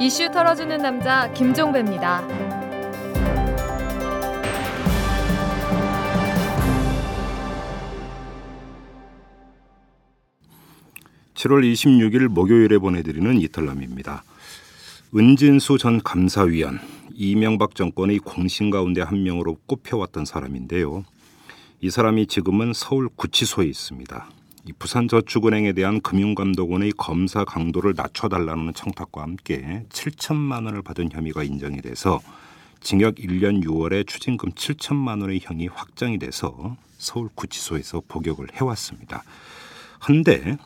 이슈 털어주는 남자 김종배입니다. 7월 26일 목요일에 보내드리는 이탈남입니다. 은진수 전 감사위원, 이명박 정권의 공신 가운데 한 명으로 꼽혀왔던 사람인데요. 이 사람이 지금은 서울 구치소에 있습니다. 이 부산저축은행에 대한 금융감독원의 검사 강도를 낮춰달라는 청탁과 함께 7천만 원을 받은 혐의가 인정이 돼서 징역 1년 6월에 추징금 7천만 원의 형이 확정이 돼서 서울 구치소에서 복역을 해왔습니다. 한데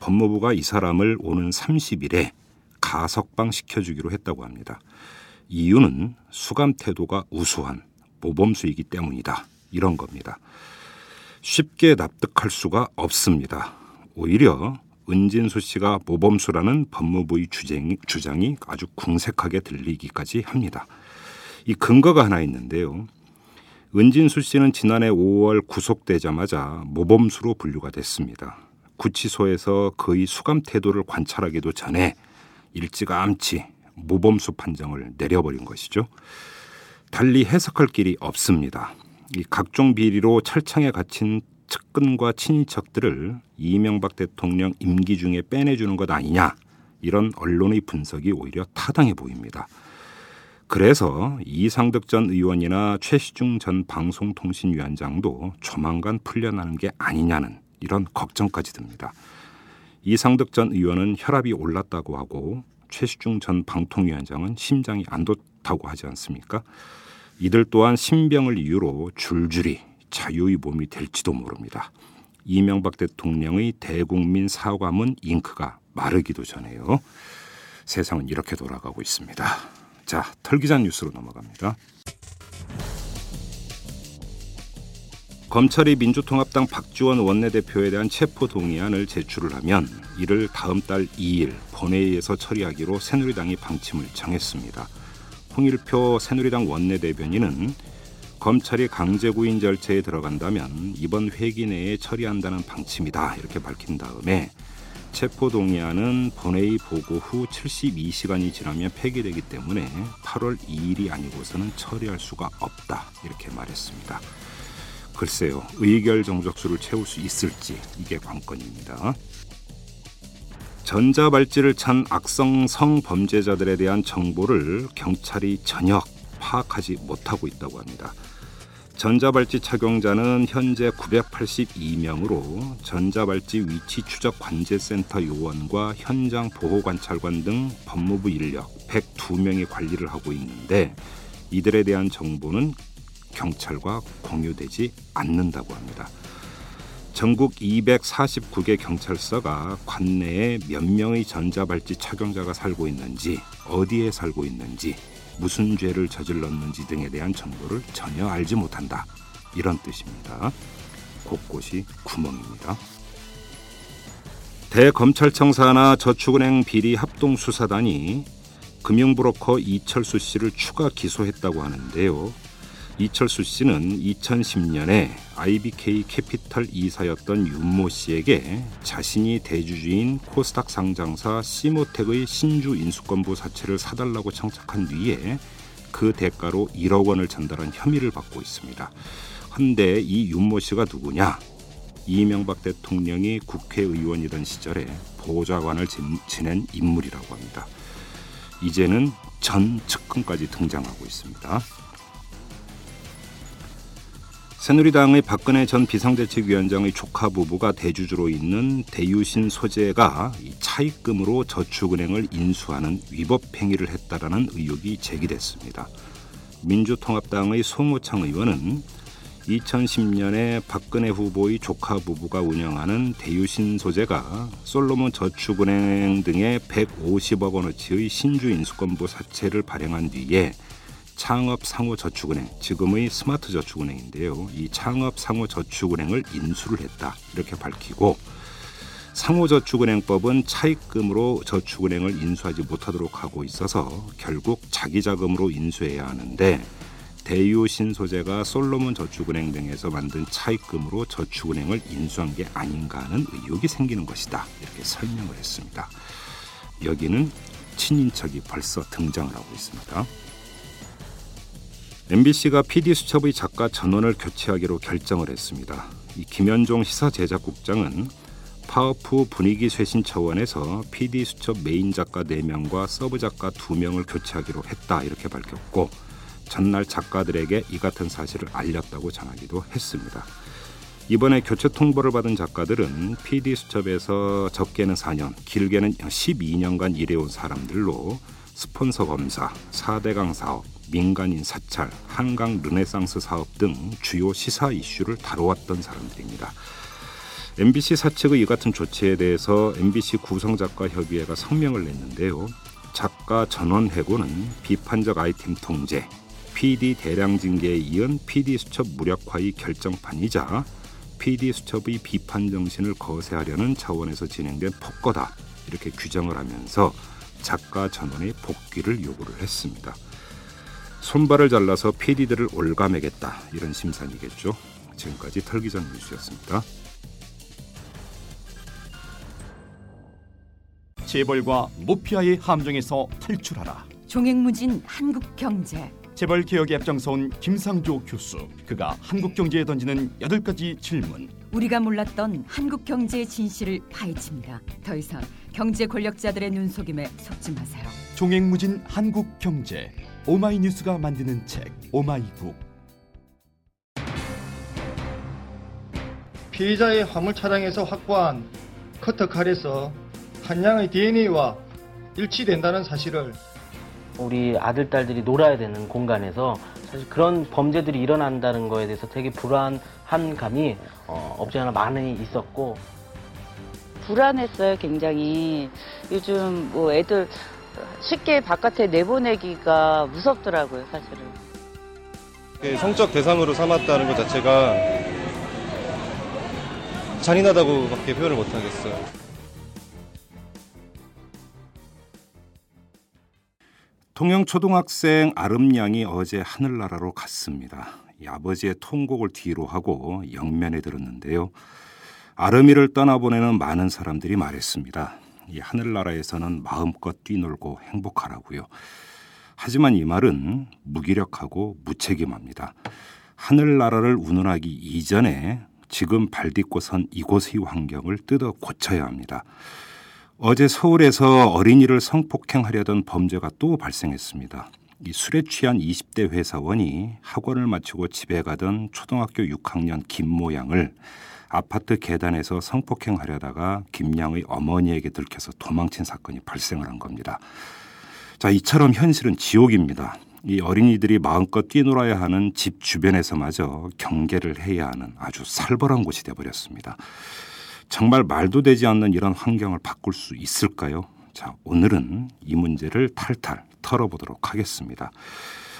법무부가 이 사람을 오는 30일에 가석방 시켜주기로 했다고 합니다. 이유는 수감 태도가 우수한 모범수이기 때문이다. 이런 겁니다. 쉽게 납득할 수가 없습니다. 오히려 은진수 씨가 모범수라는 법무부의 주장이, 주장이 아주 궁색하게 들리기까지 합니다. 이 근거가 하나 있는데요. 은진수 씨는 지난해 5월 구속되자마자 모범수로 분류가 됐습니다. 구치소에서 그의 수감 태도를 관찰하기도 전에 일찌감치 모범수 판정을 내려버린 것이죠. 달리 해석할 길이 없습니다. 이 각종 비리로 철창에 갇힌 측근과 친인척들을 이명박 대통령 임기 중에 빼내주는 것 아니냐 이런 언론의 분석이 오히려 타당해 보입니다. 그래서 이상득 전 의원이나 최시중 전 방송통신위원장도 조만간 풀려나는 게 아니냐는 이런 걱정까지 듭니다. 이상득 전 의원은 혈압이 올랐다고 하고 최시중 전 방통위원장은 심장이 안 좋다고 하지 않습니까? 이들 또한 신병을 이유로 줄줄이 자유의 몸이 될지도 모릅니다. 이명박 대통령의 대국민 사과문 잉크가 마르기도 전에요. 세상은 이렇게 돌아가고 있습니다. 자, 털기전 뉴스로 넘어갑니다. 검찰이 민주통합당 박지원 원내대표에 대한 체포 동의안을 제출을 하면 이를 다음 달 2일 본회의에서 처리하기로 새누리당이 방침을 정했습니다. 홍일표 새누리당 원내대변인은 검찰이 강제구인 절차에 들어간다면 이번 회기 내에 처리한다는 방침이다 이렇게 밝힌 다음에 체포 동의안은 본회의 보고 후 72시간이 지나면 폐기되기 때문에 8월 2일이 아니고서는 처리할 수가 없다 이렇게 말했습니다. 글쎄요, 의결 정적수를 채울 수 있을지 이게 관건입니다. 전자발찌를 찬 악성 성범죄자들에 대한 정보를 경찰이 전혀 파악하지 못하고 있다고 합니다. 전자발찌 착용자는 현재 982명으로 전자발찌 위치 추적 관제센터 요원과 현장 보호 관찰관 등 법무부 인력 102명이 관리를 하고 있는데 이들에 대한 정보는 경찰과 공유되지 않는다고 합니다. 전국 249개 경찰서가 관내에 몇 명의 전자발찌 착용자가 살고 있는지, 어디에 살고 있는지, 무슨 죄를 저질렀는지 등에 대한 정보를 전혀 알지 못한다. 이런 뜻입니다. 곳곳이 구멍입니다. 대검찰청사나 저축은행 비리 합동수사단이 금융브로커 이철수 씨를 추가 기소했다고 하는데요. 이철수 씨는 2010년에 IBK 캐피털 이사였던 윤모 씨에게 자신이 대주주인 코스닥 상장사 시모텍의 신주 인수권부 사채를 사달라고 청탁한 뒤에 그 대가로 1억 원을 전달한 혐의를 받고 있습니다. 한데 이 윤모 씨가 누구냐? 이명박 대통령이 국회의원이던 시절에 보좌관을 지낸 인물이라고 합니다. 이제는 전 측근까지 등장하고 있습니다. 새누리당의 박근혜 전 비상대책위원장의 조카 부부가 대주주로 있는 대유신 소재가 차입금으로 저축은행을 인수하는 위법 행위를 했다라는 의혹이 제기됐습니다. 민주통합당의 송호창 의원은 2010년에 박근혜 후보의 조카 부부가 운영하는 대유신 소재가 솔로몬 저축은행 등의 150억 원어치의 신주 인수권부 사채를 발행한 뒤에 창업 상호저축은행 지금의 스마트저축은행인데요. 이 창업 상호저축은행을 인수를 했다 이렇게 밝히고 상호저축은행법은 차입금으로 저축은행을 인수하지 못하도록 하고 있어서 결국 자기 자금으로 인수해야 하는데 대유 신소재가 솔로몬 저축은행 등에서 만든 차입금으로 저축은행을 인수한 게 아닌가 하는 의혹이 생기는 것이다 이렇게 설명을 했습니다. 여기는 친인척이 벌써 등장을 하고 있습니다. MBC가 PD 수첩의 작가 전원을 교체하기로 결정을 했습니다. 이 김현종 시사 제작국장은 파업 후 분위기 쇄신 차원에서 PD 수첩 메인 작가 4명과 서브 작가 2명을 교체하기로 했다 이렇게 밝혔고 전날 작가들에게 이 같은 사실을 알렸다고 전하기도 했습니다. 이번에 교체 통보를 받은 작가들은 PD 수첩에서 적게는 4년, 길게는 12년간 일해온 사람들로 스폰서 검사, 4대강 사업, 민간인 사찰, 한강 르네상스 사업 등 주요 시사 이슈를 다뤄왔던 사람들입니다. MBC 사측의 이 같은 조치에 대해서 MBC 구성작가 협의회가 성명을 냈는데요. 작가 전원 해고는 비판적 아이템 통제, PD 대량 징계에 이은 PD 수첩 무력화의 결정판이자 PD 수첩의 비판 정신을 거세하려는 차원에서 진행된 폭거다 이렇게 규정을 하면서 작가 전원의 복귀를 요구를 했습니다. 손발을 잘라서 PD들을 올가매겠다 이런 심산이겠죠. 지금까지 털기전 뉴스였습니다. 재벌과 모피아의 함정에서 탈출하라. 종횡무진 한국 경제. 재벌 개혁에 앞장서온 김상조 교수. 그가 한국 경제에 던지는 여덟 가지 질문. 우리가 몰랐던 한국 경제의 진실을 파헤칩니다. 더 이상 경제 권력자들의 눈속임에 속지 마세요. 종횡무진 한국 경제. 오마이뉴스가 만드는 책 오마이북. 피의자의 화물 차량에서 확보한 커터 칼에서 한 양의 DNA와 일치된다는 사실을 우리 아들, 딸들이 놀아야 되는 공간에서 사실 그런 범죄들이 일어난다는 거에 대해서 되게 불안 한 감이 어, 없지 않아 많이 있었고 불안했어요, 굉장히. 요즘 뭐 애들 쉽게 바깥에 내보내기가 무섭더라고요, 사실은. 그 성적 대상으로 삼았다는 것 자체가 잔인하다고밖에 표현을 못하겠어요. 통영 초등학생 아름양이 어제 하늘나라로 갔습니다. 이 아버지의 통곡을 뒤로 하고 영면에 들었는데요. 아름이를 떠나보내는 많은 사람들이 말했습니다. 이 하늘나라에서는 마음껏 뛰놀고 행복하라고요. 하지만 이 말은 무기력하고 무책임합니다. 하늘나라를 운운하기 이전에 지금 발딛고 선 이곳의 환경을 뜯어 고쳐야 합니다. 어제 서울에서 어린이를 성폭행하려던 범죄가 또 발생했습니다. 이 술에 취한 20대 회사원이 학원을 마치고 집에 가던 초등학교 6학년 김모 양을 아파트 계단에서 성폭행하려다가 김 양의 어머니에게 들켜서 도망친 사건이 발생을 한 겁니다. 자, 이처럼 현실은 지옥입니다. 이 어린이들이 마음껏 뛰놀아야 하는 집 주변에서마저 경계를 해야 하는 아주 살벌한 곳이 되어버렸습니다. 정말 말도 되지 않는 이런 환경을 바꿀 수 있을까요? 자, 오늘은 이 문제를 탈탈 털어보도록 하겠습니다.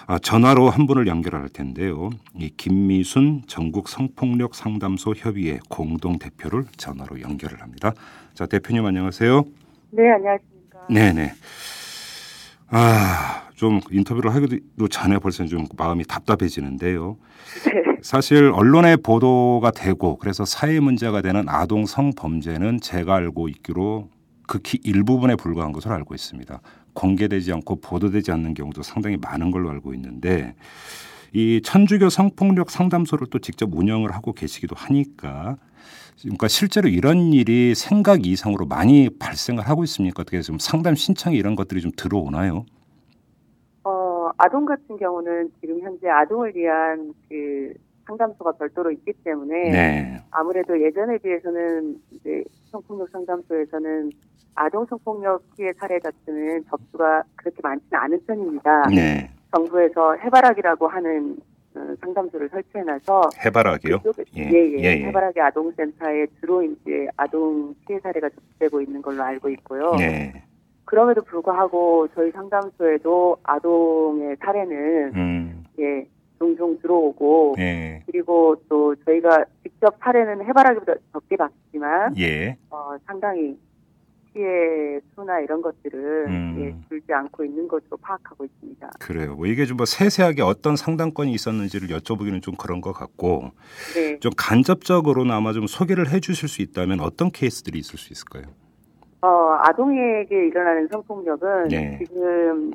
아, 전화로 한 분을 연결할 텐데요. 이 김미순 전국 성폭력 상담소 협의회 공동 대표를 전화로 연결을 합니다. 자, 대표님 안녕하세요. 네, 안녕하십니까. 네 네. 아, 좀 인터뷰를 하기도 전에 벌써 좀 마음이 답답해지는데요. 네. 사실 언론에 보도가 되고 그래서 사회 문제가 되는 아동 성범죄는 제가 알고 있기로 극히 일부분에 불과한 것으로 알고 있습니다. 공개되지 않고 보도되지 않는 경우도 상당히 많은 걸로 알고 있는데 이 천주교 성폭력 상담소를 또 직접 운영을 하고 계시기도 하니까 그러니까 실제로 이런 일이 생각 이상으로 많이 발생을 하고 있습니까? 어떻게 좀 상담 신청이 이런 것들이 좀 들어오나요? 어, 아동 같은 경우는 지금 현재 아동을 위한 그 상담소가 별도로 있기 때문에 네. 아무래도 예전에 비해서는 이제 성폭력 상담소에서는 아동 성폭력 피해 사례 자체는 접수가 그렇게 많지는 않은 편입니다. 네. 정부에서 해바라기라고 하는 어, 상담소를 설치해놔서 해바라기요? 예. 예, 예. 예, 예. 해바라기 아동센터에 주로 이제 아동 피해 사례가 접수되고 있는 걸로 알고 있고요. 네. 그럼에도 불구하고 저희 상담소에도 아동의 사례는 음. 예 종종 들어오고 예. 그리고 또 저희가 직접 사례는 해바라기보다 적게 받지만 예. 어, 상당히 피해 수나 이런 것들은 음. 예, 줄지 않고 있는 것으로 파악하고 있습니다. 그래요. 뭐 이게 좀 뭐 세세하게 어떤 상담건이 있었는지를 여쭤보기는 좀 그런 것 같고 네. 좀 간접적으로는 아마 좀 소개를 해 주실 수 있다면 어떤 케이스들이 있을 수 있을까요? 어, 아동에게 일어나는 성폭력은 네. 지금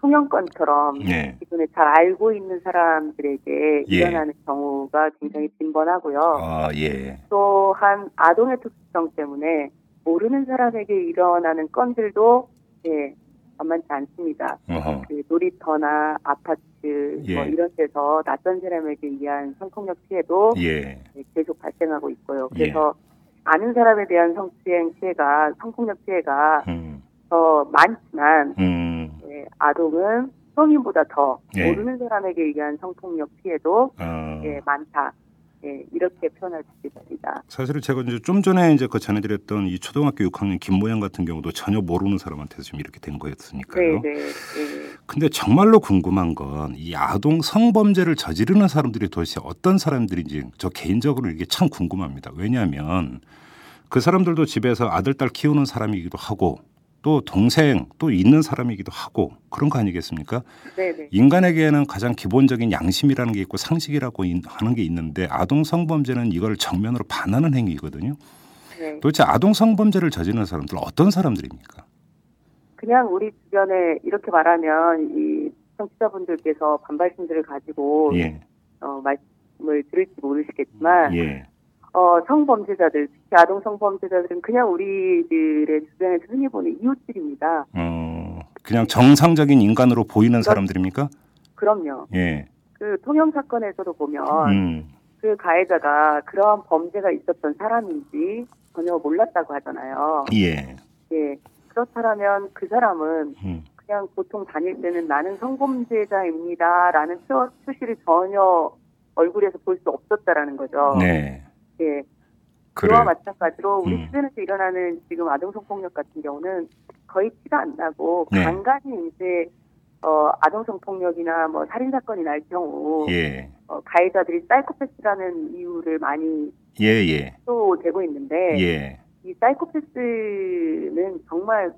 통영권처럼 네. 기존에 잘 알고 있는 사람들에게 예. 일어나는 경우가 굉장히 빈번하고요. 아, 예. 또한 아동의 특수성 때문에 모르는 사람에게 일어나는 건들도 예, 만만치 않습니다. 어허. 그 놀이터나 아파트 예. 뭐 이런 데서 낯선 사람에게 의한 성폭력 피해도 예. 네, 계속 발생하고 있고요. 그래서 아는 사람에 대한 성추행 피해가 성폭력 피해가 음. 더 많지만 음. 예, 아동은 성인보다 더 예. 모르는 사람에게 의한 성폭력 피해도 어. 예, 많다. 예, 이렇게 표현할 수 있습니다. 사실은 제가 이제 좀 전에 이제 그 전해드렸던 이 초등학교 6학년 김모양 같은 경우도 전혀 모르는 사람한테 좀 이렇게 된 거였으니까요. 네, 네, 네. 근데 정말로 궁금한 건 이 아동 성범죄를 저지르는 사람들이 도대체 어떤 사람들인지 저 개인적으로 이게 참 궁금합니다. 왜냐하면 그 사람들도 집에서 아들 딸 키우는 사람이기도 하고 또 동생 또 있는 사람이기도 하고 그런 거 아니겠습니까? 네, 네. 인간에게는 가장 기본적인 양심이라는 게 있고 상식이라고 인- 하는 게 있는데 아동 성범죄는 이걸 정면으로 반하는 행위거든요. 네. 도대체 아동 성범죄를 저지르는 사람들 은 어떤 사람들입니까? 그냥 우리 주변에 이렇게 말하면 이 청취자분들께서 반발심들을 가지고 예, 어, 말씀을 들을지 모르시겠지만 예, 어, 성범죄자들, 특히 아동 성범죄자들은 그냥 우리들의 주변에서 흔히 보는 이웃들입니다. 어, 그냥 정상적인 인간으로 보이는 사람들입니까? 그럼요. 예, 그 통영 사건에서도 보면 음, 그 가해자가 그러한 범죄가 있었던 사람인지 전혀 몰랐다고 하잖아요. 예, 예. 그렇다면 그 사람은 음, 그냥 보통 다닐 때는 나는 성범죄자입니다라는 표, 표시를 전혀 얼굴에서 볼 수 없었다라는 거죠. 네, 예. 그래, 그와 마찬가지로 우리 음. 주변에서 일어나는 지금 아동 성폭력 같은 경우는 거의 티가 안 나고 네. 간간히 이제 어, 아동 성폭력이나 뭐 살인 사건이 날 경우 예, 어, 가해자들이 사이코패스라는 이유를 많이 예, 예, 또 대고 있는데 예, 이 사이코패스는 정말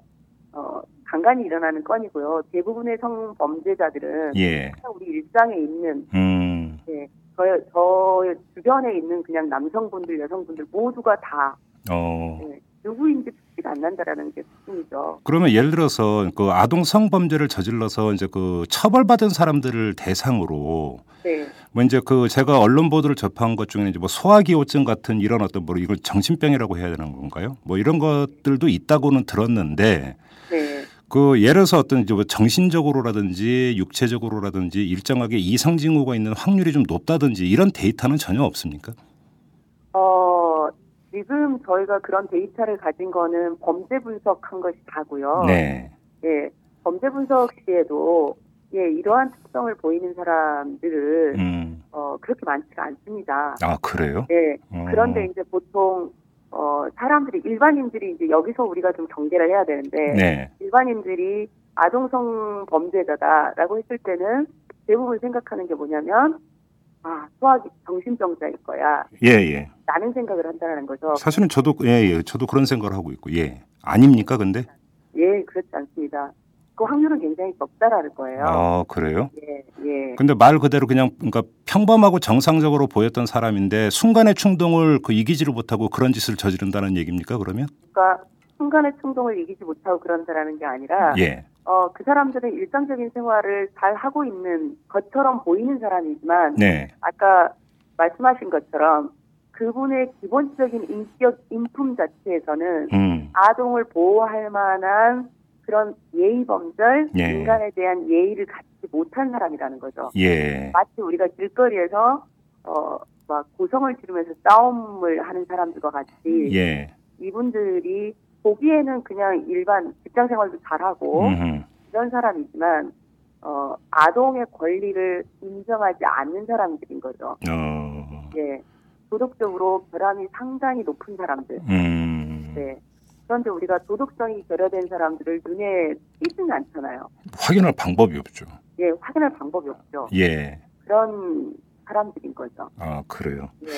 어, 간간히 일어나는 건이고요. 대부분의 성범죄자들은 예, 우리 일상에 있는 음, 예, 저, 저 주변에 있는 그냥 남성분들, 여성분들 모두가 다 어. 예, 누구인지 특기가 안 난다라는 게 특징이죠. 그러면 예를 들어서 그 아동 성범죄를 저질러서 이제 그 처벌받은 사람들을 대상으로 네, 뭐 이제 그 제가 언론 보도를 접한 것 중에 이제 뭐 소화기호증 같은 이런 어떤 뭐 이걸 정신병이라고 해야 되는 건가요? 뭐 이런 것들도 있다고는 들었는데 네. 그 예를 들어서 어떤 이제 뭐 정신적으로라든지 육체적으로라든지 일정하게 이상 징후가 있는 확률이 좀 높다든지 이런 데이터는 전혀 없습니까? 어, 지금 저희가 그런 데이터를 가진 거는 범죄 분석한 것이 다고요. 네. 예, 범죄 분석 시에도 예, 이러한 특성을 보이는 사람들은 음. 어, 그렇게 많지가 않습니다. 아 그래요? 예. 어. 그런데 이제 보통 어, 사람들이 일반인들이 이제 여기서 우리가 좀 경계를 해야 되는데 네. 일반인들이 아동성 범죄자다라고 했을 때는 대부분 생각하는 게 뭐냐면 아 소아기 정신병자일 거야 예 예. 라는 생각을 한다는 거죠. 사실은 저도 예 예. 저도 그런 생각을 하고 있고 예. 아닙니까 근데? 예 그렇지 않습니다. 그 확률은 굉장히 적다라는 거예요. 아 그래요? 예 예. 근데 말 그대로 그냥 그러니까 평범하고 정상적으로 보였던 사람인데 순간의 충동을 그 이기지를 못하고 그런 짓을 저지른다는 얘기입니까 그러면? 그러니까 순간의 충동을 이기지 못하고 그런다라는 게 아니라 예. 어, 그 사람들은 일상적인 생활을 잘 하고 있는 것처럼 보이는 사람이지만 네. 아까 말씀하신 것처럼 그분의 기본적인 인격 인품 자체에서는 음. 아동을 보호할 만한 그런 예의 범절, 예. 인간에 대한 예의를 갖지 못한 사람이라는 거죠. 예. 마치 우리가 길거리에서 어, 막 고성을 지르면서 싸움을 하는 사람들과 같이 예. 이분들이 보기에는 그냥 일반 직장 생활도 잘하고 음흠. 이런 사람이지만 어, 아동의 권리를 인정하지 않는 사람들인 거죠. 어. 예. 도덕적으로 결함이 상당히 높은 사람들. 음. 네. 그런데 우리가 도덕성이 결여된 사람들을 눈에 띄지는 않잖아요. 확인할 방법이 없죠. 예, 확인할 방법이 없죠. 예. 그런 사람들인 거죠. 아 그래요. 예.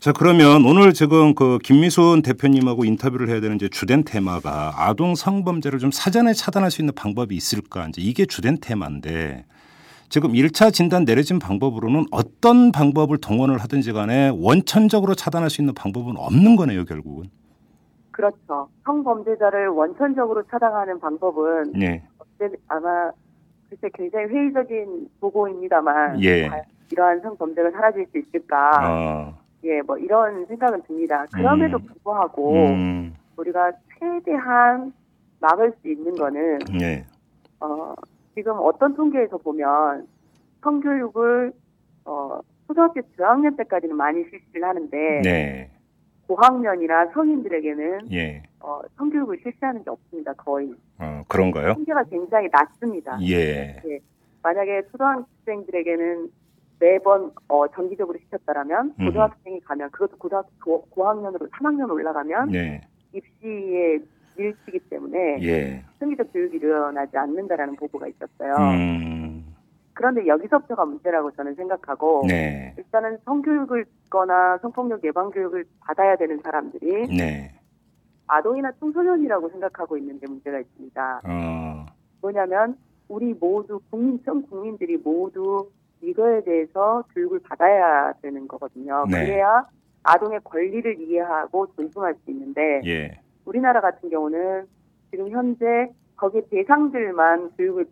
자 그러면 오늘 지금 그 김미순 대표님하고 인터뷰를 해야 되는 이제 주된 테마가 아동 성범죄를 좀 사전에 차단할 수 있는 방법이 있을까 이제 이게 주된 테마인데 지금 1차 진단 내려진 방법으로는 어떤 방법을 동원을 하든지 간에 원천적으로 차단할 수 있는 방법은 없는 거네요 결국은. 그렇죠. 성범죄자를 원천적으로 차단하는 방법은 네. 아마 글쎄 굉장히 회의적인 보고입니다만 예. 이러한 성범죄가 사라질 수 있을까? 어. 예, 뭐 이런 생각은 듭니다. 그럼에도 음. 불구하고 음. 우리가 최대한 막을 수 있는 거는 네. 어, 지금 어떤 통계에서 보면 성교육을 어, 초등학교 저학년 때까지는 많이 실시를 하는데 네. 고학년이나 성인들에게는 예. 어, 성교육을 실시하는 게 없습니다. 거의 어, 그런가요? 통계가 굉장히 낮습니다. 예. 만약에 초등학생들에게는 매번 어, 정기적으로 시켰다라면 음. 고등학생이 가면 그것도 고등학교 고, 고학년으로 3학년 올라가면 네. 입시에 밀치기 때문에 예. 성기적 교육이 일어나지 않는다라는 보고가 있었어요. 음. 그런데 여기서부터가 문제라고 저는 생각하고 네. 일단은 성교육을 듣거나 성폭력 예방 교육을 받아야 되는 사람들이 네. 아동이나 청소년이라고 생각하고 있는 데 문제가 있습니다. 어. 뭐냐면 우리 모두 국민 전 국민들이 모두 이거에 대해서 교육을 받아야 되는 거거든요. 네. 그래야 아동의 권리를 이해하고 존중할 수 있는데 예. 우리나라 같은 경우는 지금 현재 거기에 대상들만 교육을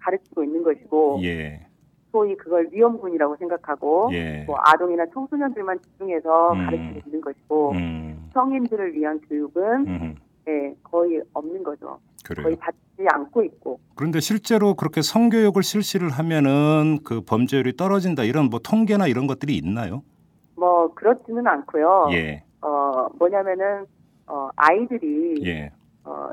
가르치고 있는 것이고 예. 소위 그걸 위험군이라고 생각하고 예. 뭐 아동이나 청소년들만 집중해서 음. 가르치고 있는 것이고 음. 성인들을 위한 교육은 음. 네, 거의 없는 거죠. 그래요. 거의 받지 않고 있고 그런데 실제로 그렇게 성교육을 실시를 하면은 그 범죄율이 떨어진다 이런 뭐 통계나 이런 것들이 있나요? 뭐 그렇지는 않고요. 예. 어 뭐냐면은 어 아이들이 예. 어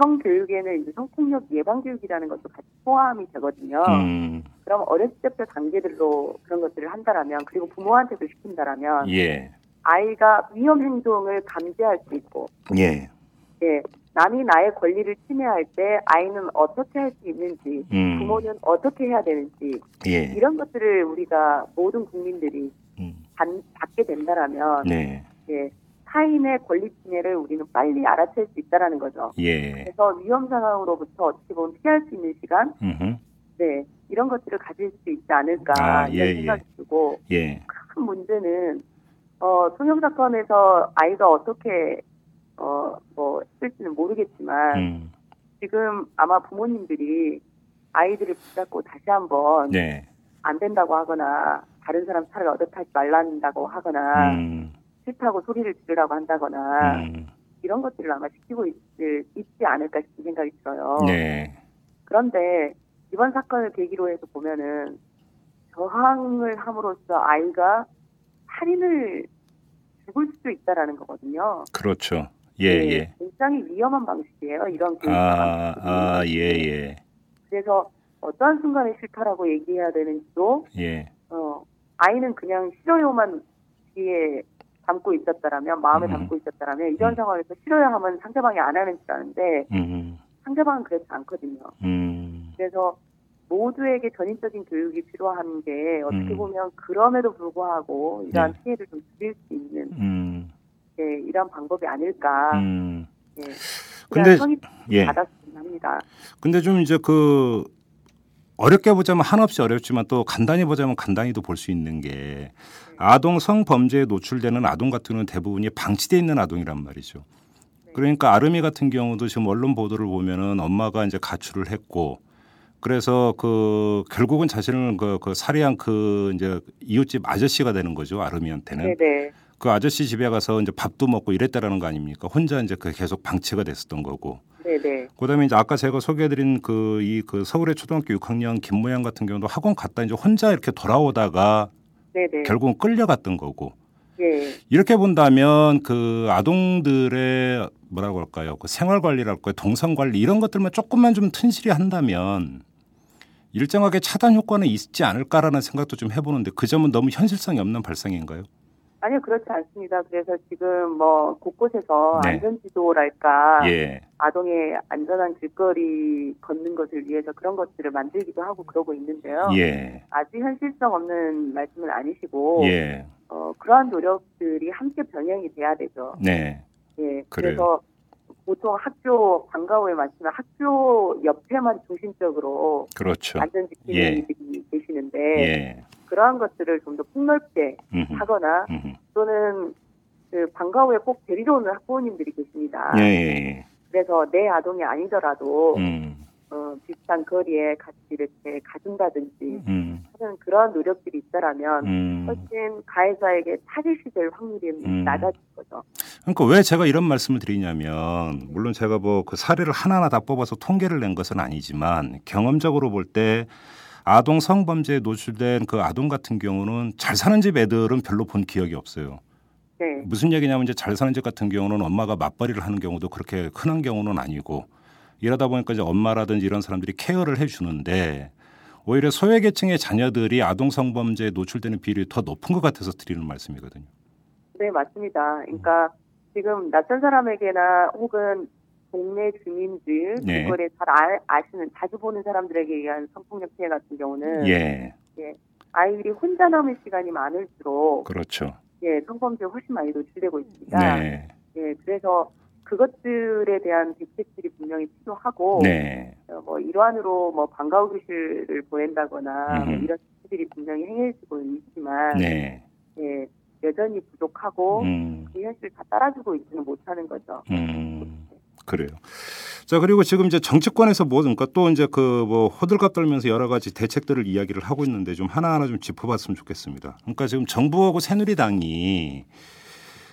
성교육에는 이제 성폭력 예방 교육이라는 것도 같이 포함이 되거든요. 음. 그럼 어렸을 때부터 단계들로 그런 것들을 한다라면 그리고 부모한테도 시킨다라면 예. 아이가 위험 행동을 감지할 수 있고 예. 예 남이 나의 권리를 침해할 때 아이는 어떻게 할 수 있는지 음. 부모는 어떻게 해야 되는지 예. 이런 것들을 우리가 모든 국민들이 음. 받, 받게 된다라면 네. 예, 타인의 권리 침해를 우리는 빨리 알아챌 수 있다라는 거죠. 예. 그래서 위험 상황으로부터 어떻게 보면 피할 수 있는 시간, 음흠. 네 이런 것들을 가질 수 있지 않을까 아, 이런 예, 생각이 들고 예. 큰 문제는 어, 소형 사건에서 아이가 어떻게 어, 뭐 했을지는 모르겠지만 음. 지금 아마 부모님들이 아이들을 붙잡고 다시 한번 네. 안 된다고 하거나 다른 사람 차를 얻어 타지 말란다고 하거나 음. 싫다고 소리를 지르라고 한다거나 음. 이런 것들을 아마 시키고 있, 있지 않을까 싶은 생각이 들어요. 네. 그런데 이번 사건을 계기로 해서 보면은 저항을 함으로써 아이가 살인을 죽을 수도 있다라는 거거든요. 그렇죠. 예, 예. 굉장히 위험한 방식이에요. 이런 교육 아. 아, 예, 예. 그래서 어떠한 순간에 싫다라고 얘기해야 되는지도 예. 어, 아이는 그냥 싫어요만 뒤에 담고 있었다라면 마음에 음. 담고 있었다라면 이런 음. 상황에서 싫어요 하면 상대방이 안 하는 줄 아는데 음. 상대방은 그렇지 않거든요. 음. 그래서 모두에게 전인적인 교육이 필요한 게 어떻게 음. 보면 그럼에도 불구하고 이러한 네. 피해를 좀 줄일 수 있는 음. 네, 이런 방법이 아닐까. 음. 네. 근데 예. 받았으면 합니다. 근데 좀 이제 그 어렵게 보자면 한없이 어렵지만 또 간단히 보자면 간단히도 볼 수 있는 게 아동 성범죄에 노출되는 아동 같은 경우는 대부분이 방치돼 있는 아동이란 말이죠. 그러니까 아름이 같은 경우도 지금 언론 보도를 보면은 엄마가 이제 가출을 했고 그래서 그 결국은 자신을 그, 그 살해한 그 이제 이웃집 아저씨가 되는 거죠 아름이한테는 네네. 그 아저씨 집에 가서 이제 밥도 먹고 이랬다라는 거 아닙니까? 혼자 이제 그 계속 방치가 됐었던 거고. 네네. 그다음에 이제 아까 제가 소개해드린 그 이그 서울의 초등학교 6학년 김모양 같은 경우도 학원 갔다 이제 혼자 이렇게 돌아오다가 네네. 결국은 끌려갔던 거고 예. 이렇게 본다면 그 아동들의 뭐라고 할까요? 그 생활 관리랄까요? 동선 관리 이런 것들만 조금만 좀 튼실히 한다면 일정하게 차단 효과는 있지 않을까라는 생각도 좀 해보는데 그 점은 너무 현실성이 없는 발상인가요? 아니요, 그렇지 않습니다. 그래서 지금 뭐 곳곳에서 네. 안전지도랄까 예, 아동의 안전한 길거리 걷는 것을 위해서 그런 것들을 만들기도 하고 그러고 있는데요. 예, 아주 현실성 없는 말씀은 아니시고 예, 어, 그러한 노력들이 함께 병행이 돼야 되죠. 네, 예. 그래요. 그래서 보통 학교 방과후에 마치면 학교 옆에만 중심적으로 그렇죠. 안전 지키는 예. 이들이 계시는데 예, 그러한 것들을 좀 더 폭넓게 음흠, 하거나 음흠, 또는 그 방과 후에 꼭 데리러 오는 학부모님들이 계십니다. 예, 예, 그래서 내 아동이 아니더라도 예. 음, 어, 비슷한 거리에 같이 이렇게 가준다든지 음, 하는 그런 노력들이 있다라면 음. 훨씬 가해자에게 찾으시 될 확률이 음. 낮아질 거죠. 그러니까 왜 제가 이런 말씀을 드리냐면 물론 제가 뭐 그 사례를 하나하나 다 뽑아서 통계를 낸 것은 아니지만 경험적으로 볼때 아동 성범죄에 노출된 그 아동 같은 경우는 잘 사는 집 애들은 별로 본 기억이 없어요. 네, 무슨 얘기냐면 이제 잘 사는 집 같은 경우는 엄마가 맞벌이를 하는 경우도 그렇게 흔한 경우는 아니고 이러다 보니까 이제 엄마라든지 이런 사람들이 케어를 해주는데 오히려 소외계층의 자녀들이 아동 성범죄에 노출되는 비율이 더 높은 것 같아서 드리는 말씀이거든요. 네 맞습니다. 그러니까 지금 낯선 사람에게나 혹은 동네 주민들 네. 이거를 잘 아, 아시는 자주 보는 사람들에게 의한 성폭력 피해 같은 경우는 예, 아이들이 혼자 남을 시간이 많을수록 그렇죠. 예 성범죄에 훨씬 많이 노출되고 있습니다. 네, 예 그래서 그것들에 대한 대책들이 분명히 필요하고 네, 어, 뭐 일환으로 뭐 방과후 교실을 보낸다거나 뭐 음. 이런 조치들이 분명히 행해지고 있지만 네, 예, 여전히 부족하고 음. 그 현실을 다 따라주고 있지는 못하는 거죠. 음, 그래요. 자 그리고 지금 이제 정치권에서 뭐 그러니까 또 이제 그 뭐 호들갑 떨면서 여러 가지 대책들을 이야기를 하고 있는데 좀 하나하나 좀 짚어봤으면 좋겠습니다. 그러니까 지금 정부하고 새누리당이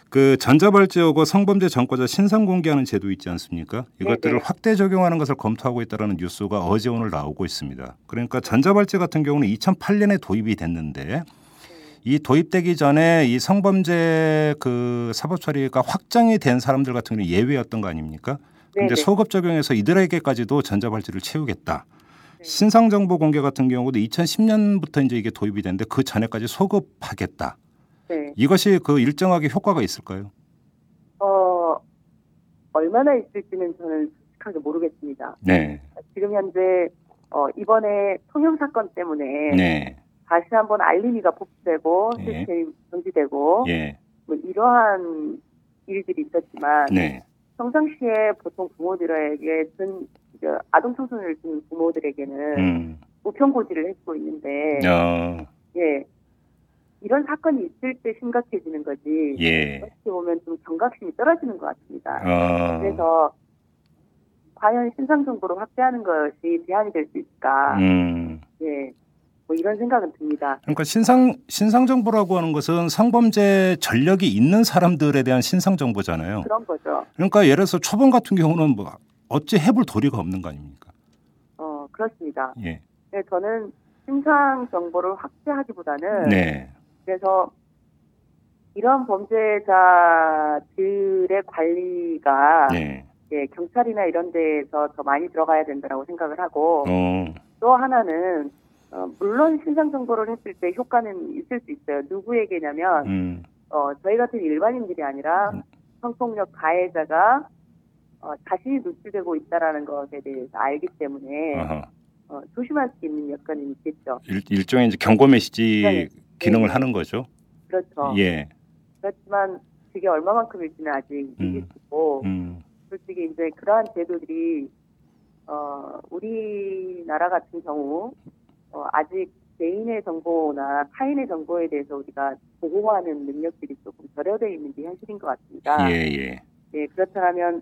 그 전자발찌하고 성범죄 전과자 신상 공개하는 제도 있지 않습니까? 이것들을 네네. 확대 적용하는 것을 검토하고 있다는 뉴스가 어제 오늘 나오고 있습니다. 그러니까 전자발찌 같은 경우는 2008년에 도입이 됐는데 이 도입되기 전에 이 성범죄 그 사법 처리가 확정이 된 사람들 같은 경우는 예외였던 거 아닙니까? 근데 네네. 소급 적용해서 이들에게까지도 전자발찌를 채우겠다. 신상 정보 공개 같은 경우도 2010년부터 이제 이게 도입이 됐는데 그 전에까지 소급하겠다. 네. 이것이 그 일정하게 효과가 있을까요? 어, 얼마나 있을지는 저는 솔직하게 모르겠습니다. 네. 지금 현재 어, 이번에 통영 사건 때문에 네. 다시 한번 알림이가 복수되고 네. 시스템이 정지되고 예. 뭐 이러한 일들이 있었지만 네. 평상시에 보통 부모들에게 든 저, 아동 청소년을 둔 부모들에게는 음. 우편고지를 해주고 있는데 어. 예 이런 사건이 있을 때 심각해지는 거지 예. 어떻게 보면 좀 경각심이 떨어지는 것 같습니다. 어. 그래서 과연 신상 정보를 확대하는 것이 대안이 될 수 있을까? 음. 예, 뭐 이런 생각은 듭니다. 그러니까 신상 신상 정보라고 하는 것은 성범죄 전력이 있는 사람들에 대한 신상 정보잖아요. 그런 거죠. 그러니까 예를 들어서 초범 같은 경우는 뭐 어찌 해볼 도리가 없는 거 아닙니까? 어 그렇습니다. 예. 네, 저는 신상 정보를 확대하기보다는 네. 그래서 이런 범죄자들의 관리가 네. 예, 경찰이나 이런 데에서 더 많이 들어가야 된다고 생각을 하고 어. 또 하나는 어, 물론 신상 정보를 했을 때 효과는 있을 수 있어요. 누구에게냐면 음. 어, 저희 같은 일반인들이 아니라 음. 성폭력 가해자가 어, 자신이 노출되고 있다라는 것에 대해서 알기 때문에 아하. 어, 조심할 수 있는 여건이 있겠죠. 일, 일종의 이제 경고 메시지 네. 기능을 네. 하는 거죠. 그렇죠. 예. 그렇지만 그게 얼마만큼일지는 아직 미지수고 음. 솔직히 이제 그러한 제도들이 어, 우리나라 같은 경우 어, 아직 개인의 정보나 타인의 정보에 대해서 우리가 보호하는 능력들이 조금 절여되어 있는 게 현실인 것 같습니다. 예, 예. 예, 그렇다면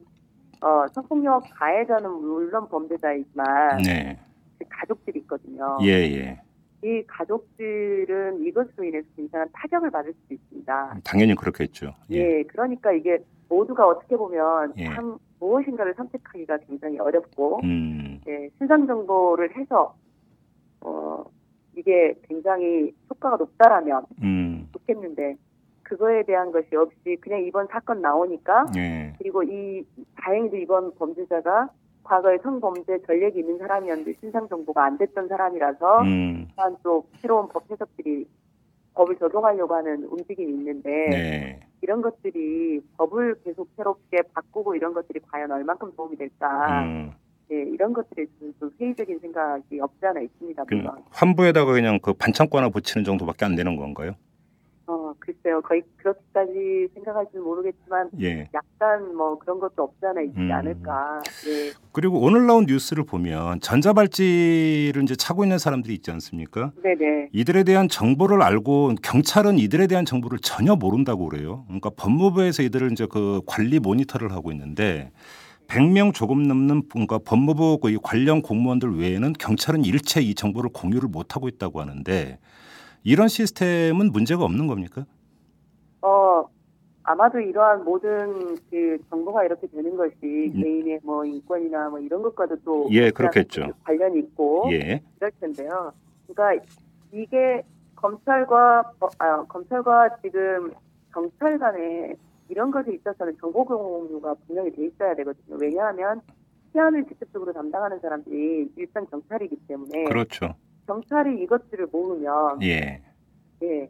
어, 성폭력 가해자는 물론 범죄자이지만 네. 그 가족들이 있거든요. 예, 예. 이 가족들은 이것으로 인해서 굉장한 타격을 받을 수도 있습니다. 당연히 그렇겠죠. 예, 예. 그러니까 이게 모두가 어떻게 보면 예. 참 무엇인가를 선택하기가 굉장히 어렵고 음. 예, 신상 정보를 해서 어, 이게 굉장히 효과가 높다라면 음. 좋겠는데 그거에 대한 것이 없이 그냥 이번 사건 나오니까 예. 그리고 이 다행히도 이번 범죄자가 과거에 성범죄 전력이 있는 사람이었는데 신상 정보가 안 됐던 사람이라서 음. 또 새로운 법 해석들이 법을 적용하려고 하는 움직임이 있는데 네. 이런 것들이 법을 계속 새롭게 바꾸고 이런 것들이 과연 얼만큼 도움이 될까 음. 예, 이런 것들에 좀, 좀 회의적인 생각이 없지 않아 있습니다. 그. 환부에다가 그냥 그 반창고 하나 붙이는 정도밖에 안 되는 건가요? 어, 글쎄요, 거의 그렇게까지 생각할지는 모르겠지만 예. 약간 뭐 그런 것도 없잖아 있지 음. 않을까. 예. 그리고 오늘 나온 뉴스를 보면 전자발찌를 이제 차고 있는 사람들이 있지 않습니까? 네네. 이들에 대한 정보를 알고 경찰은 이들에 대한 정보를 전혀 모른다고 그래요. 그러니까 법무부에서 이들을 이제 그 관리 모니터를 하고 있는데 100명 조금 넘는 그러니까 법무부 그 관련 공무원들 외에는 경찰은 일체 이 정보를 공유를 못 하고 있다고 하는데 이런 시스템은 문제가 없는 겁니까? 어, 아마도 이러한 모든 그 정보가 이렇게 되는 것이 음. 개인의 뭐 인권이나 뭐 이런 것과도 또 예, 그렇겠죠. 관련이 있고 예. 이럴 텐데요. 그러니까 이게 검찰과 어, 아, 검찰과 지금 경찰 간에 이런 것에 있어서는 정보 공유가 분명히 돼 있어야 되거든요. 왜냐하면 치안을 직접적으로 담당하는 사람들이 일선 경찰이기 때문에 그렇죠. 경찰이 이것들을 모르면 예. 예,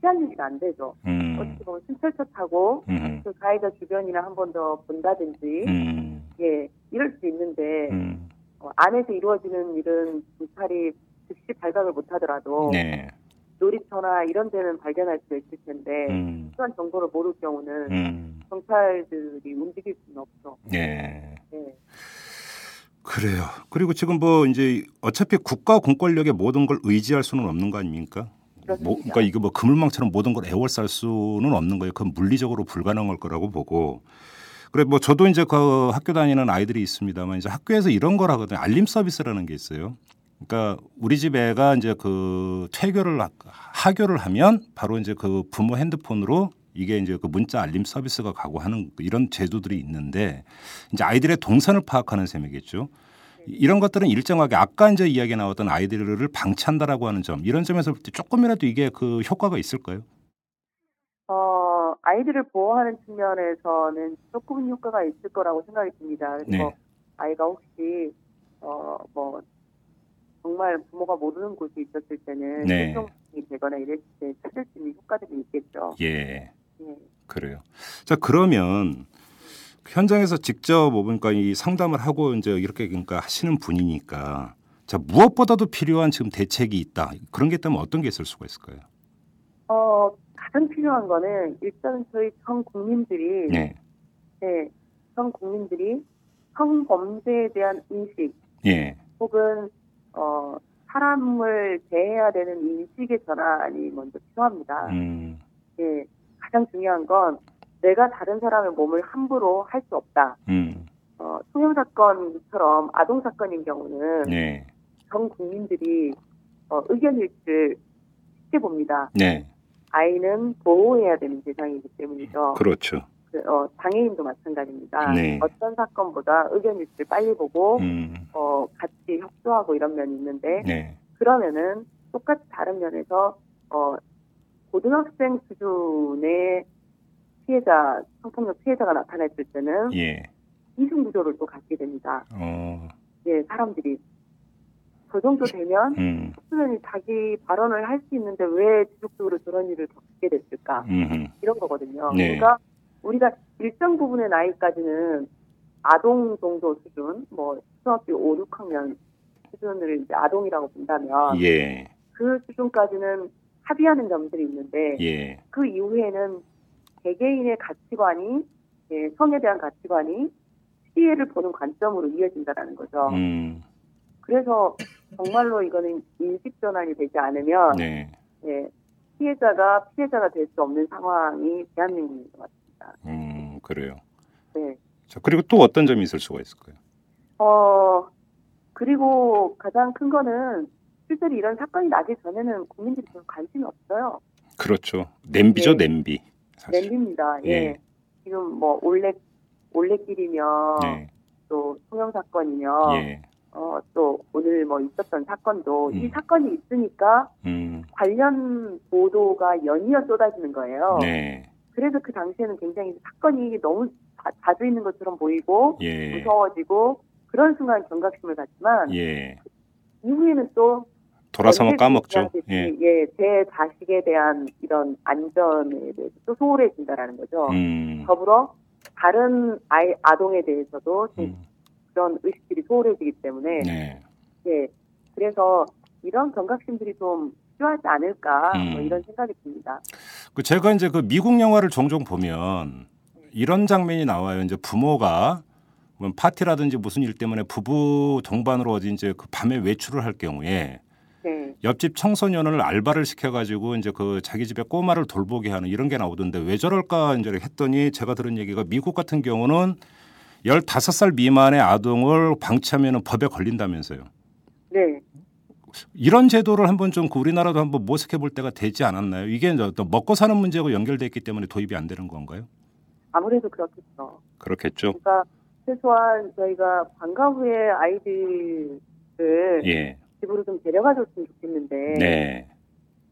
치안 유지가 안 되죠. 음. 어떻게 보면 순찰차 타고 음. 그 가해자 주변이나 한 번 더 본다든지 음. 예 이럴 수 있는데 음. 어, 안에서 이루어지는 일은 경찰이 즉시 발각을 못하더라도 네. 놀이터나 이런 데는 발견할 수 있을 텐데 음. 필요한 정보를 모를 경우는 음. 경찰들이 움직일 수는 없죠. 예. 예. 그래요. 그리고 지금 뭐 이제 어차피 국가 공권력의 모든 걸 의지할 수는 없는 거 아닙니까? 뭐, 그러니까 이게 뭐 그물망처럼 모든 걸 애월쌀 수는 없는 거예요. 그건 물리적으로 불가능할 거라고 보고. 그래 뭐 저도 이제 그 학교 다니는 아이들이 있습니다만 이제 학교에서 이런 걸 하거든요. 알림 서비스라는 게 있어요. 그러니까 우리 집 애가 이제 그 퇴교를 하- 하교를 하면 바로 이제 그 부모 핸드폰으로 이게 이제 그 문자 알림 서비스가 가고 하는 이런 제도들이 있는데 이제 아이들의 동선을 파악하는 셈이겠죠. 이런 것들은 일정하게 아까 이제 이야기 나왔던 아이들을 방치한다라고 하는 점 이런 점에서 볼 때 조금이라도 이게 그 효과가 있을까요? 어, 아이들을 보호하는 측면에서는 조금 효과가 있을 거라고 생각이 듭니다. 그래서 네. 아이가 혹시 어, 뭐 정말 부모가 모르는 곳에 있었을 때는 네. 실종이 되거나 이랬을 때 찾을 수 있는 효과들이 있겠죠. 예. 예. 그래요. 자 그러면 현장에서 직접 뭐 그러니까 이 상담을 하고 이제 이렇게 그러니까 하시는 분이니까 자 무엇보다도 필요한 지금 대책이 있다 그런 게 있다면 어떤 게 있을 수가 있을까요? 어, 가장 필요한 거는 일단 저희 전 국민들이 네, 네, 전 국민들이 성범죄에 대한 인식 예, 혹은 어, 사람을 대해야 되는 인식의 전환이 먼저 필요합니다. 음, 예, 가장 중요한 건 내가 다른 사람의 몸을 함부로 할 수 없다. 음, 어, 통영 사건처럼 아동 사건인 경우는 네, 전 국민들이 어, 의견 일치를 쉽게 봅니다. 네, 아이는 보호해야 되는 대상이기 때문이죠. 그렇죠. 그, 어, 장애인도 마찬가지입니다. 네. 어떤 사건보다 의견 일치를 빨리 보고 음, 어, 같이 협조하고 이런 면이 있는데 네, 그러면은 똑같이 다른 면에서 어, 고등학생 수준의 피해자 성폭력 피해자가 나타났을 때는 예, 이중 구조를 또 갖게 됩니다. 어, 예, 사람들이 그 정도 되면 음, 수련이 자기 발언을 할 수 있는데 왜 지속적으로 저런 일을 겪게 됐을까 음, 이런 거거든요. 네. 그러니까 우리가 일정 부분의 나이까지는 아동 정도 수준, 뭐 초등학교 5, 6학년 수준을 이제 아동이라고 본다면 예, 그 수준까지는 합의하는 점들이 있는데 예, 그 이후에는 개개인의 가치관이 예, 성에 대한 가치관이 피해를 보는 관점으로 이어진다라는 거죠. 음, 그래서 정말로 이거는 인식 전환이 되지 않으면 네, 예, 피해자가 피해자가 될 수 없는 상황이 대한민국인 것. 음, 그래요. 네. 자 그리고 또 어떤 점이 있을 수가 있을까요? 어 그리고 가장 큰 거는 실제로 이런 사건이 나기 전에는 국민들이 별 관심이 없어요. 그렇죠. 냄비죠, 네. 냄비. 사실. 냄비입니다. 예. 예. 지금 뭐 올레 올레길이며 네, 또 통영 사건이며 예, 어, 또 오늘 뭐 있었던 사건도 이 음. 사건이 있으니까 음, 관련 보도가 연이어 쏟아지는 거예요. 네, 그래서 그 당시에는 굉장히 사건이 너무 자, 자주 있는 것처럼 보이고 예, 무서워지고 그런 순간 경각심을 갖지만 예. 이후에는 또 돌아서면 까먹죠. 예, 예, 제 자식에 대한 이런 안전에 대해서 또 소홀해진다라는 거죠. 음, 더불어 다른 아이 아동에 대해서도 좀 음, 그런 의식들이 소홀해지기 때문에 네, 예, 그래서 이런 경각심들이 좀 필요하지 않을까 뭐 음. 이런 생각이 듭니다. 그 제가 이제 그 미국 영화를 종종 보면 이런 장면이 나와요. 이제 부모가 뭐 파티라든지 무슨 일 때문에 부부 동반으로 어디 이제 그 밤에 외출을 할 경우에 네. 옆집 청소년을 알바를 시켜가지고 이제 그 자기 집에 꼬마를 돌보게 하는 이런 게 나오던데 왜 저럴까 이제 했더니 제가 들은 얘기가 미국 같은 경우는 15살 미만의 아동을 방치하면 법에 걸린다면서요. 네. 이런 제도를 한번 좀 그 우리나라도 한번 모색해 볼 때가 되지 않았나요? 이게 어떤 먹고 사는 문제하고 연결돼 있기 때문에 도입이 안 되는 건가요? 아무래도 그렇겠죠. 그렇겠죠. 그러니까 최소한 저희가 방과 후에 아이들을 예. 집으로 좀 데려가줬으면 좋겠는데 네.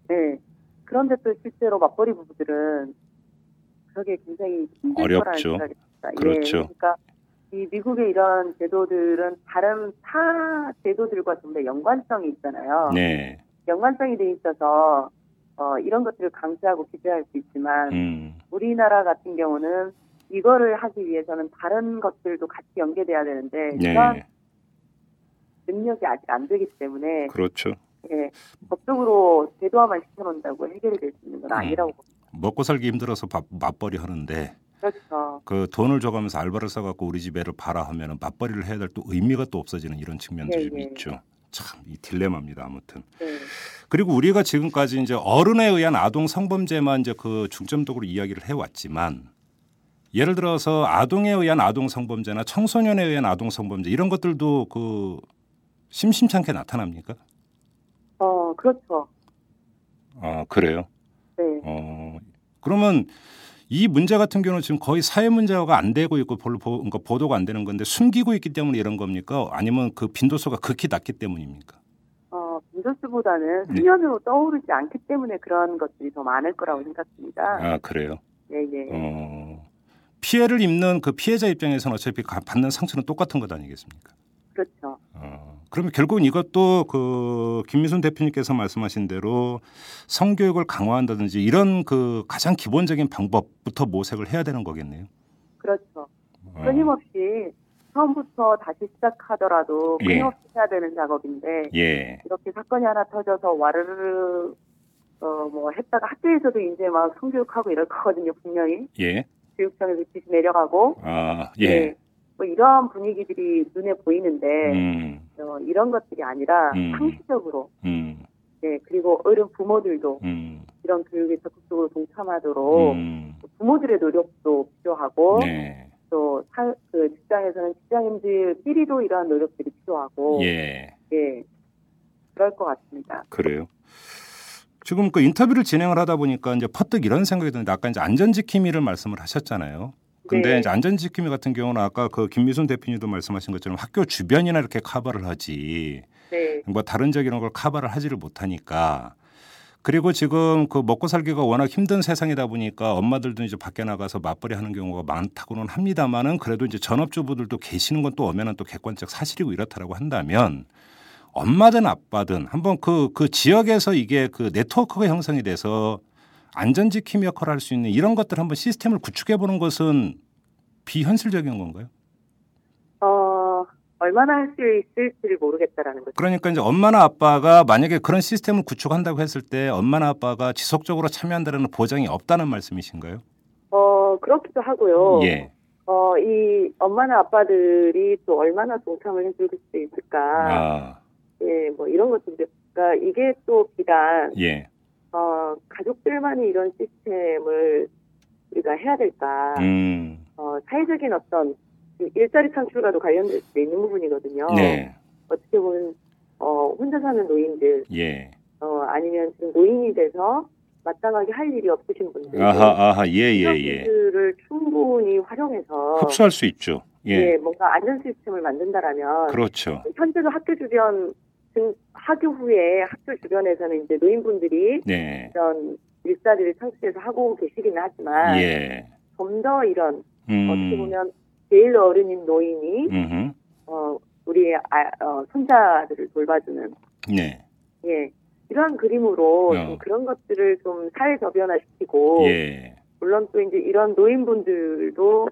네. 그런데 또 실제로 맞벌이 부부들은 그러게 굉장히 힘들 거라는 어렵죠. 생각이 듭니다. 그렇죠. 예, 그러니까 이 미국의 이런 제도들은 다른 타 제도들과 좀 더 연관성이 있잖아요. 네. 연관성이 돼 있어서 어, 이런 것들을 강제하고 규제할 수 있지만 음. 우리나라 같은 경우는 이거를 하기 위해서는 다른 것들도 같이 연계돼야 되는데 네. 이런 능력이 아직 안 되기 때문에 그렇죠. 예, 법적으로 제도화만 시켜놓는다고 해결이 될 수 있는 건 음. 아니라고 봅니다. 먹고 살기 힘들어서 밥, 맞벌이 하는데 그렇죠. 그 돈을 줘가면서 알바를 써갖고 우리 집 애를 봐라 하면은 맞벌이를 해야 될 또 의미가 또 없어지는 이런 측면들이 예, 예. 있죠. 참 이 딜레마입니다. 아무튼 네. 그리고 우리가 지금까지 이제 어른에 의한 아동 성범죄만 이제 그 중점적으로 이야기를 해왔지만 예를 들어서 아동에 의한 아동 성범죄나 청소년에 의한 아동 성범죄 이런 것들도 그 심심찮게 나타납니까? 어, 그렇죠. 아 그래요. 네. 어 그러면 이 문제 같은 경우는 지금 거의 사회 문제화가 안 되고 있고 별로 보, 그러니까 보도가 안 되는 건데 숨기고 있기 때문에 이런 겁니까? 아니면 그 빈도수가 극히 낮기 때문입니까? 어, 빈도수보다는 네. 수면으로 떠오르지 않기 때문에 그런 것들이 더 많을 거라고 생각합니다. 아 그래요. 예, 예. 어 피해를 입는 그 피해자 입장에서는 어차피 가- 받는 상처는 똑같은 것 아니겠습니까? 그렇죠. 어, 그러면 결국은 이것도 그 김미순 대표님께서 말씀하신 대로 성교육을 강화한다든지 이런 그 가장 기본적인 방법부터 모색을 해야 되는 거겠네요. 그렇죠. 어, 끊임없이 처음부터 다시 시작하더라도 예. 끊임없이 해야 되는 작업인데 예, 이렇게 사건이 하나 터져서 와르르 어뭐 했다가 학교에서도 이제 막 성교육하고 이럴 거거든요 분명히 예, 교육청에서 지시 내려가고 아, 예, 네. 뭐 이러한 분위기들이 눈에 보이는데 음, 어, 이런 것들이 아니라 음. 상시적으로 음, 네 그리고 어른 부모들도 음, 이런 교육에 적극적으로 동참하도록 음, 부모들의 노력도 필요하고 네, 또 사, 그 직장에서는 직장인들끼리도 이러한 노력들이 필요하고 예, 예 그럴 것 같습니다. 그래요. 지금 그 인터뷰를 진행을 하다 보니까 이제 퍼뜩 이런 생각이 드는데 아까 이제 안전지킴이를 말씀을 하셨잖아요. 근데 네. 이제 안전지킴이 같은 경우는 아까 그 김미순 대표님도 말씀하신 것처럼 학교 주변이나 이렇게 커버를 하지. 네, 뭐 다른 적 이런 걸 커버를 하지를 못하니까. 그리고 지금 그 먹고 살기가 워낙 힘든 세상이다 보니까 엄마들도 이제 밖에 나가서 맞벌이 하는 경우가 많다고는 합니다만은 그래도 이제 전업주부들도 계시는 건 또 엄연한 또 객관적 사실이고 이렇다라고 한다면 엄마든 아빠든 한번 그, 그 지역에서 이게 그 네트워크가 형성이 돼서 안전지킴이 역할을 할 수 있는 이런 것들 한번 시스템을 구축해 보는 것은 비현실적인 건가요? 어 얼마나 할 수 있을지를 모르겠다라는 거죠. 그러니까 이제 엄마나 아빠가 만약에 그런 시스템을 구축한다고 했을 때 엄마나 아빠가 지속적으로 참여한다는 보장이 없다는 말씀이신가요? 어 그렇기도 하고요. 예. 어 이 엄마나 아빠들이 또 얼마나 동참을 해줄 수 있을까? 아, 예, 뭐 이런 것들. 그러니까 이게 또 비단 예. 어 가족들만이 이런 시스템을 우리가 해야 될까? 음. 어 사회적인 어떤 그 일자리 창출과도 관련될 수 있는 부분이거든요. 네. 어떻게 보면 어 혼자 사는 노인들 예. 어 아니면 지금 노인이 돼서 마땅하게 할 일이 없으신 분들 아하, 아하. 예, 예, 예. 분들을 충분히 활용해서 흡수할 수 있죠. 예, 예. 뭔가 안전 시스템을 만든다라면 그렇죠. 현재도 학교 주변 등 학교 후에 학교 주변에서는 이제 노인분들이 네. 이런 일자리를 창출해서 하고 계시기는 하지만 예. 좀더 이런 어떻게 음. 보면 제일 어른인 노인이 음흠. 어 우리의 아, 어, 손자들을 돌봐주는 네. 예 이러한 그림으로 어. 좀 그런 것들을 좀 사회 저변화시키고 예. 물론 또 이제 이런 노인분들도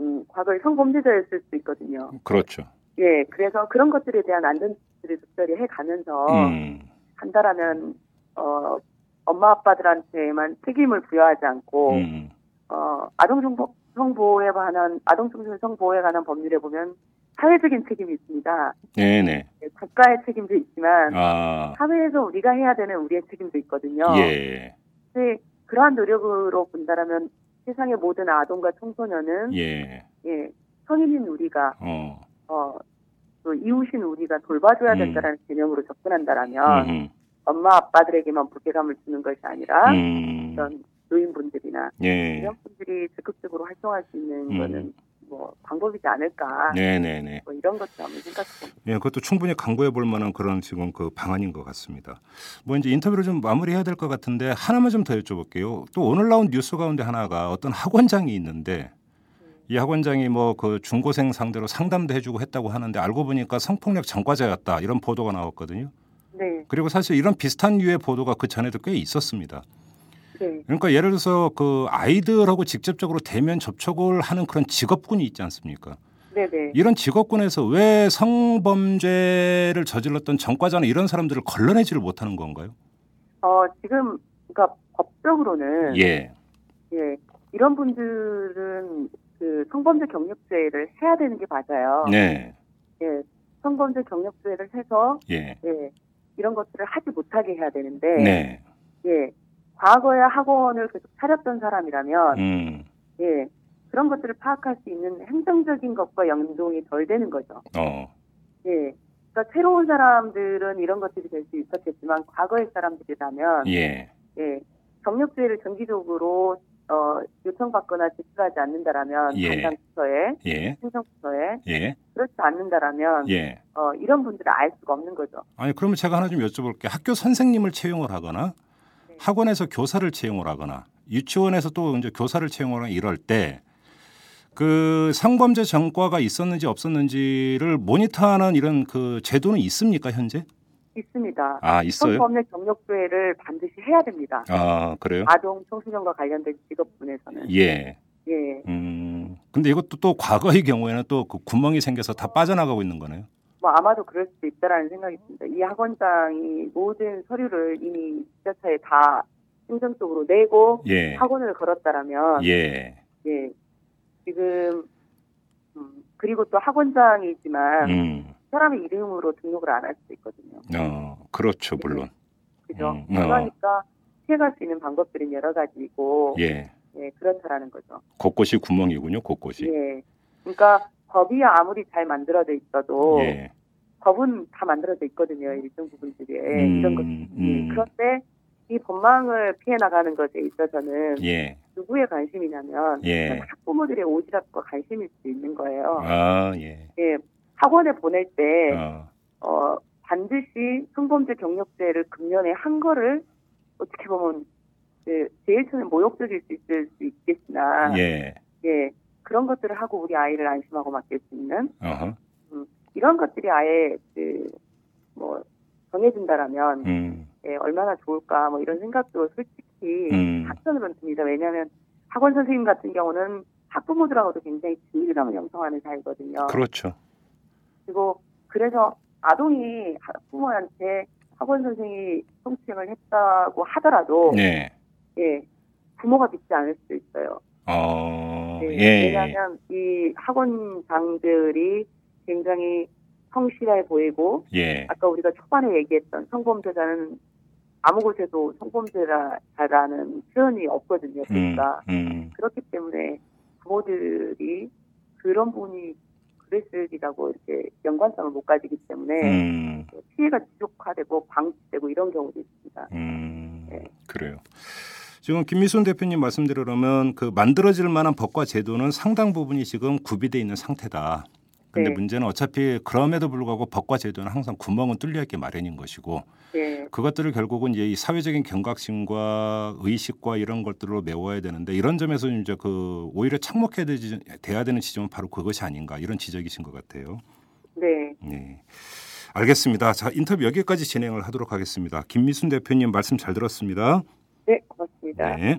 음, 과거에 성범죄자였을 수 있거든요. 그렇죠. 예, 그래서 그런 것들에 대한 안전들을 적절히 해가면서 음. 한다라면 어 엄마 아빠들한테만 책임을 부여하지 않고 음. 어, 아동 정보 성보호에 관한 아동 청소년 성보호에 관한 법률에 보면 사회적인 책임이 있습니다. 네네. 네, 국가의 책임도 있지만 아, 사회에서 우리가 해야 되는 우리의 책임도 있거든요. 예, 근데 그러한 노력으로 본다라면 세상의 모든 아동과 청소년은 예, 예, 성인인 우리가 어, 어, 또 이웃인 우리가 돌봐줘야 음. 된다라는 개념으로 접근한다라면 음, 엄마 아빠들에게만 무게감을 주는 것이 아니라 음, 어떤 노인분들이나 예, 이런 분들이 적극적으로 활동할 수 있는 음. 거는 뭐 방법이지 않을까 네네네. 뭐 이런 것도 한번 생각해 봅니다. 예, 그것도 충분히 강구해 볼 만한 그런 지금 그 방안인 것 같습니다. 뭐 이제 인터뷰를 좀 마무리해야 될 것 같은데 하나만 좀 더 여쭤볼게요. 또 오늘 나온 뉴스 가운데 하나가 어떤 학원장이 있는데 이 학원장이 뭐 그 중고생 상대로 상담도 해주고 했다고 하는데 알고 보니까 성폭력 전과자였다 이런 보도가 나왔거든요. 네, 그리고 사실 이런 비슷한 류의 보도가 그 전에도 꽤 있었습니다. 네, 그러니까 예를 들어서 그 아이들하고 직접적으로 대면 접촉을 하는 그런 직업군이 있지 않습니까? 네, 네. 이런 직업군에서 왜 성범죄를 저질렀던 전과자나 이런 사람들을 걸러내지를 못하는 건가요? 어 지금 그러니까 법적으로는 예. 예, 이런 분들은 그 성범죄 경력죄를 해야 되는 게 맞아요. 네. 예, 성범죄 경력죄를 해서 예. 예, 이런 것들을 하지 못하게 해야 되는데 네. 예, 과거에 학원을 계속 차렸던 사람이라면 음. 예, 그런 것들을 파악할 수 있는 행정적인 것과 연동이 덜 되는 거죠. 어. 예. 그러니까 새로운 사람들은 이런 것들이 될 수 있었겠지만 과거의 사람들이라면 예. 예, 경력죄를 정기적으로 어, 요청받거나 제출하지 않는다라면 예. 담당 부서에 예. 행정 부서에 예. 그렇지 않는다라면 예. 어, 이런 분들을 알 수가 없는 거죠. 아니 그러면 제가 하나 좀 여쭤볼게요. 학교 선생님을 채용을 하거나 네. 학원에서 교사를 채용을 하거나 유치원에서 또 이제 교사를 채용을 하거나 이럴 때 그 성범죄 전과가 있었는지 없었는지를 모니터하는 이런 그 제도는 있습니까 현재? 있습니다. 아 있어요? 성범죄 경력죄를 반드시 해야 됩니다. 아 그래요? 아동 청소년과 관련된 직업군에서는 예. 예, 음. 근데 이것도 또 과거의 경우에는 또 그 구멍이 생겨서 다 빠져나가고 있는 거네요. 뭐 아마도 그럴 수도 있다라는 생각이 듭니다. 이 학원장이 모든 서류를 이미 지자체에 다 행정적으로 내고 예. 학원을 걸었다라면 예. 예, 지금 음, 그리고 또 학원장이지만 음. 사람의 이름으로 등록을 안 할 수도 있거든요. 어, 그렇죠, 물론. 그죠? 음, 어. 그러니까 피해갈 수 있는 방법들은 여러 가지이고 예. 예, 그렇다라는 거죠. 곳곳이 구멍이군요, 곳곳이. 예. 그러니까 법이 아무리 잘 만들어져 있어도 예. 법은 다 만들어져 있거든요. 일정 부분들이 음, 이런 것들이. 음. 그런데 이 법망을 피해 나가는 것에 있어서는 예. 누구의 관심이냐면 예. 학부모들의 오지랖과 관심일 수 있는 거예요. 아, 예. 예, 학원에 보낼 때 어. 어, 반드시 성범죄 경력죄를 금년에 한 거를 어떻게 보면 그 제일 처음에 모욕적일 수 있을 수 있겠으나 예. 예, 그런 것들을 하고 우리 아이를 안심하고 맡길 수 있는 어허. 이런 것들이 아예 그뭐 정해진다라면 음. 예, 얼마나 좋을까 뭐 이런 생각도 솔직히 음. 한편으로는 듭니다. 왜냐하면 학원 선생님 같은 경우는 학부모들하고도 굉장히 친밀감을 형성하는 사이거든요. 그렇죠. 그리고 그래서 아동이 학부모한테 학원 선생이 성추행을 했다고 하더라도 네. 예 부모가 믿지 않을 수도 있어요. 어. 네, 예. 왜냐하면 이 학원장들이 굉장히 성실해 보이고 예. 아까 우리가 초반에 얘기했던 성범죄자는 아무 곳에도 성범죄자라는 표현이 없거든요. 음. 그러니까 음. 그렇기 때문에 부모들이 그런 부분이 그랬으리라고 이렇게 연관성을 못 가지기 때문에 음. 피해가 지속화되고 방치되고 이런 경우도 있습니다. 음. 네. 그래요. 지금 김미순 대표님 말씀대로라면 그 만들어질 만한 법과 제도는 상당 부분이 지금 구비돼 있는 상태다. 근데 네. 문제는 어차피 그럼에도 불구하고 법과 제도는 항상 구멍은 뚫려 있게 마련인 것이고 네, 그것들을 결국은 이제 이 사회적인 경각심과 의식과 이런 것들로 메워야 되는데 이런 점에서 이제 그 오히려 착목해야 되지, 돼야 되는 지점은 바로 그것이 아닌가 이런 지적이신 것 같아요. 네, 네. 알겠습니다. 자 인터뷰 여기까지 진행을 하도록 하겠습니다. 김미순 대표님 말씀 잘 들었습니다. 네, 고맙습니다. 네.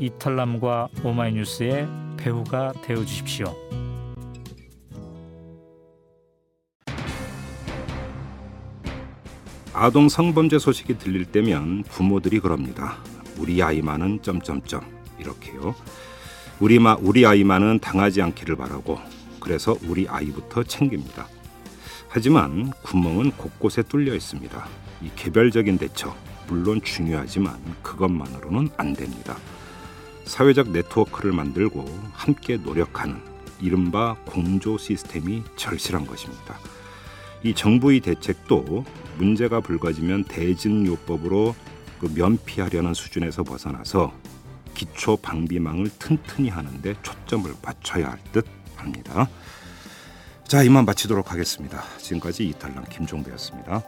이털남과 오마이뉴스의 배우가 되어 주십시오. 아동 성범죄 소식이 들릴 때면 부모들이 그럽니다. 우리 아이만은 점점점 이렇게요. 우리 마 우리 아이만은 당하지 않기를 바라고 그래서 우리 아이부터 챙깁니다. 하지만 구멍은 곳곳에 뚫려 있습니다. 이 개별적인 대처 물론 중요하지만 그것만으로는 안 됩니다. 사회적 네트워크를 만들고 함께 노력하는 이른바 공조 시스템이 절실한 것입니다. 이 정부의 대책도 문제가 불거지면 대증요법으로 그 면피하려는 수준에서 벗어나서 기초 방비망을 튼튼히 하는데 초점을 맞춰야 할 듯 합니다. 자, 이만 마치도록 하겠습니다. 지금까지 이탈남 김종배였습니다.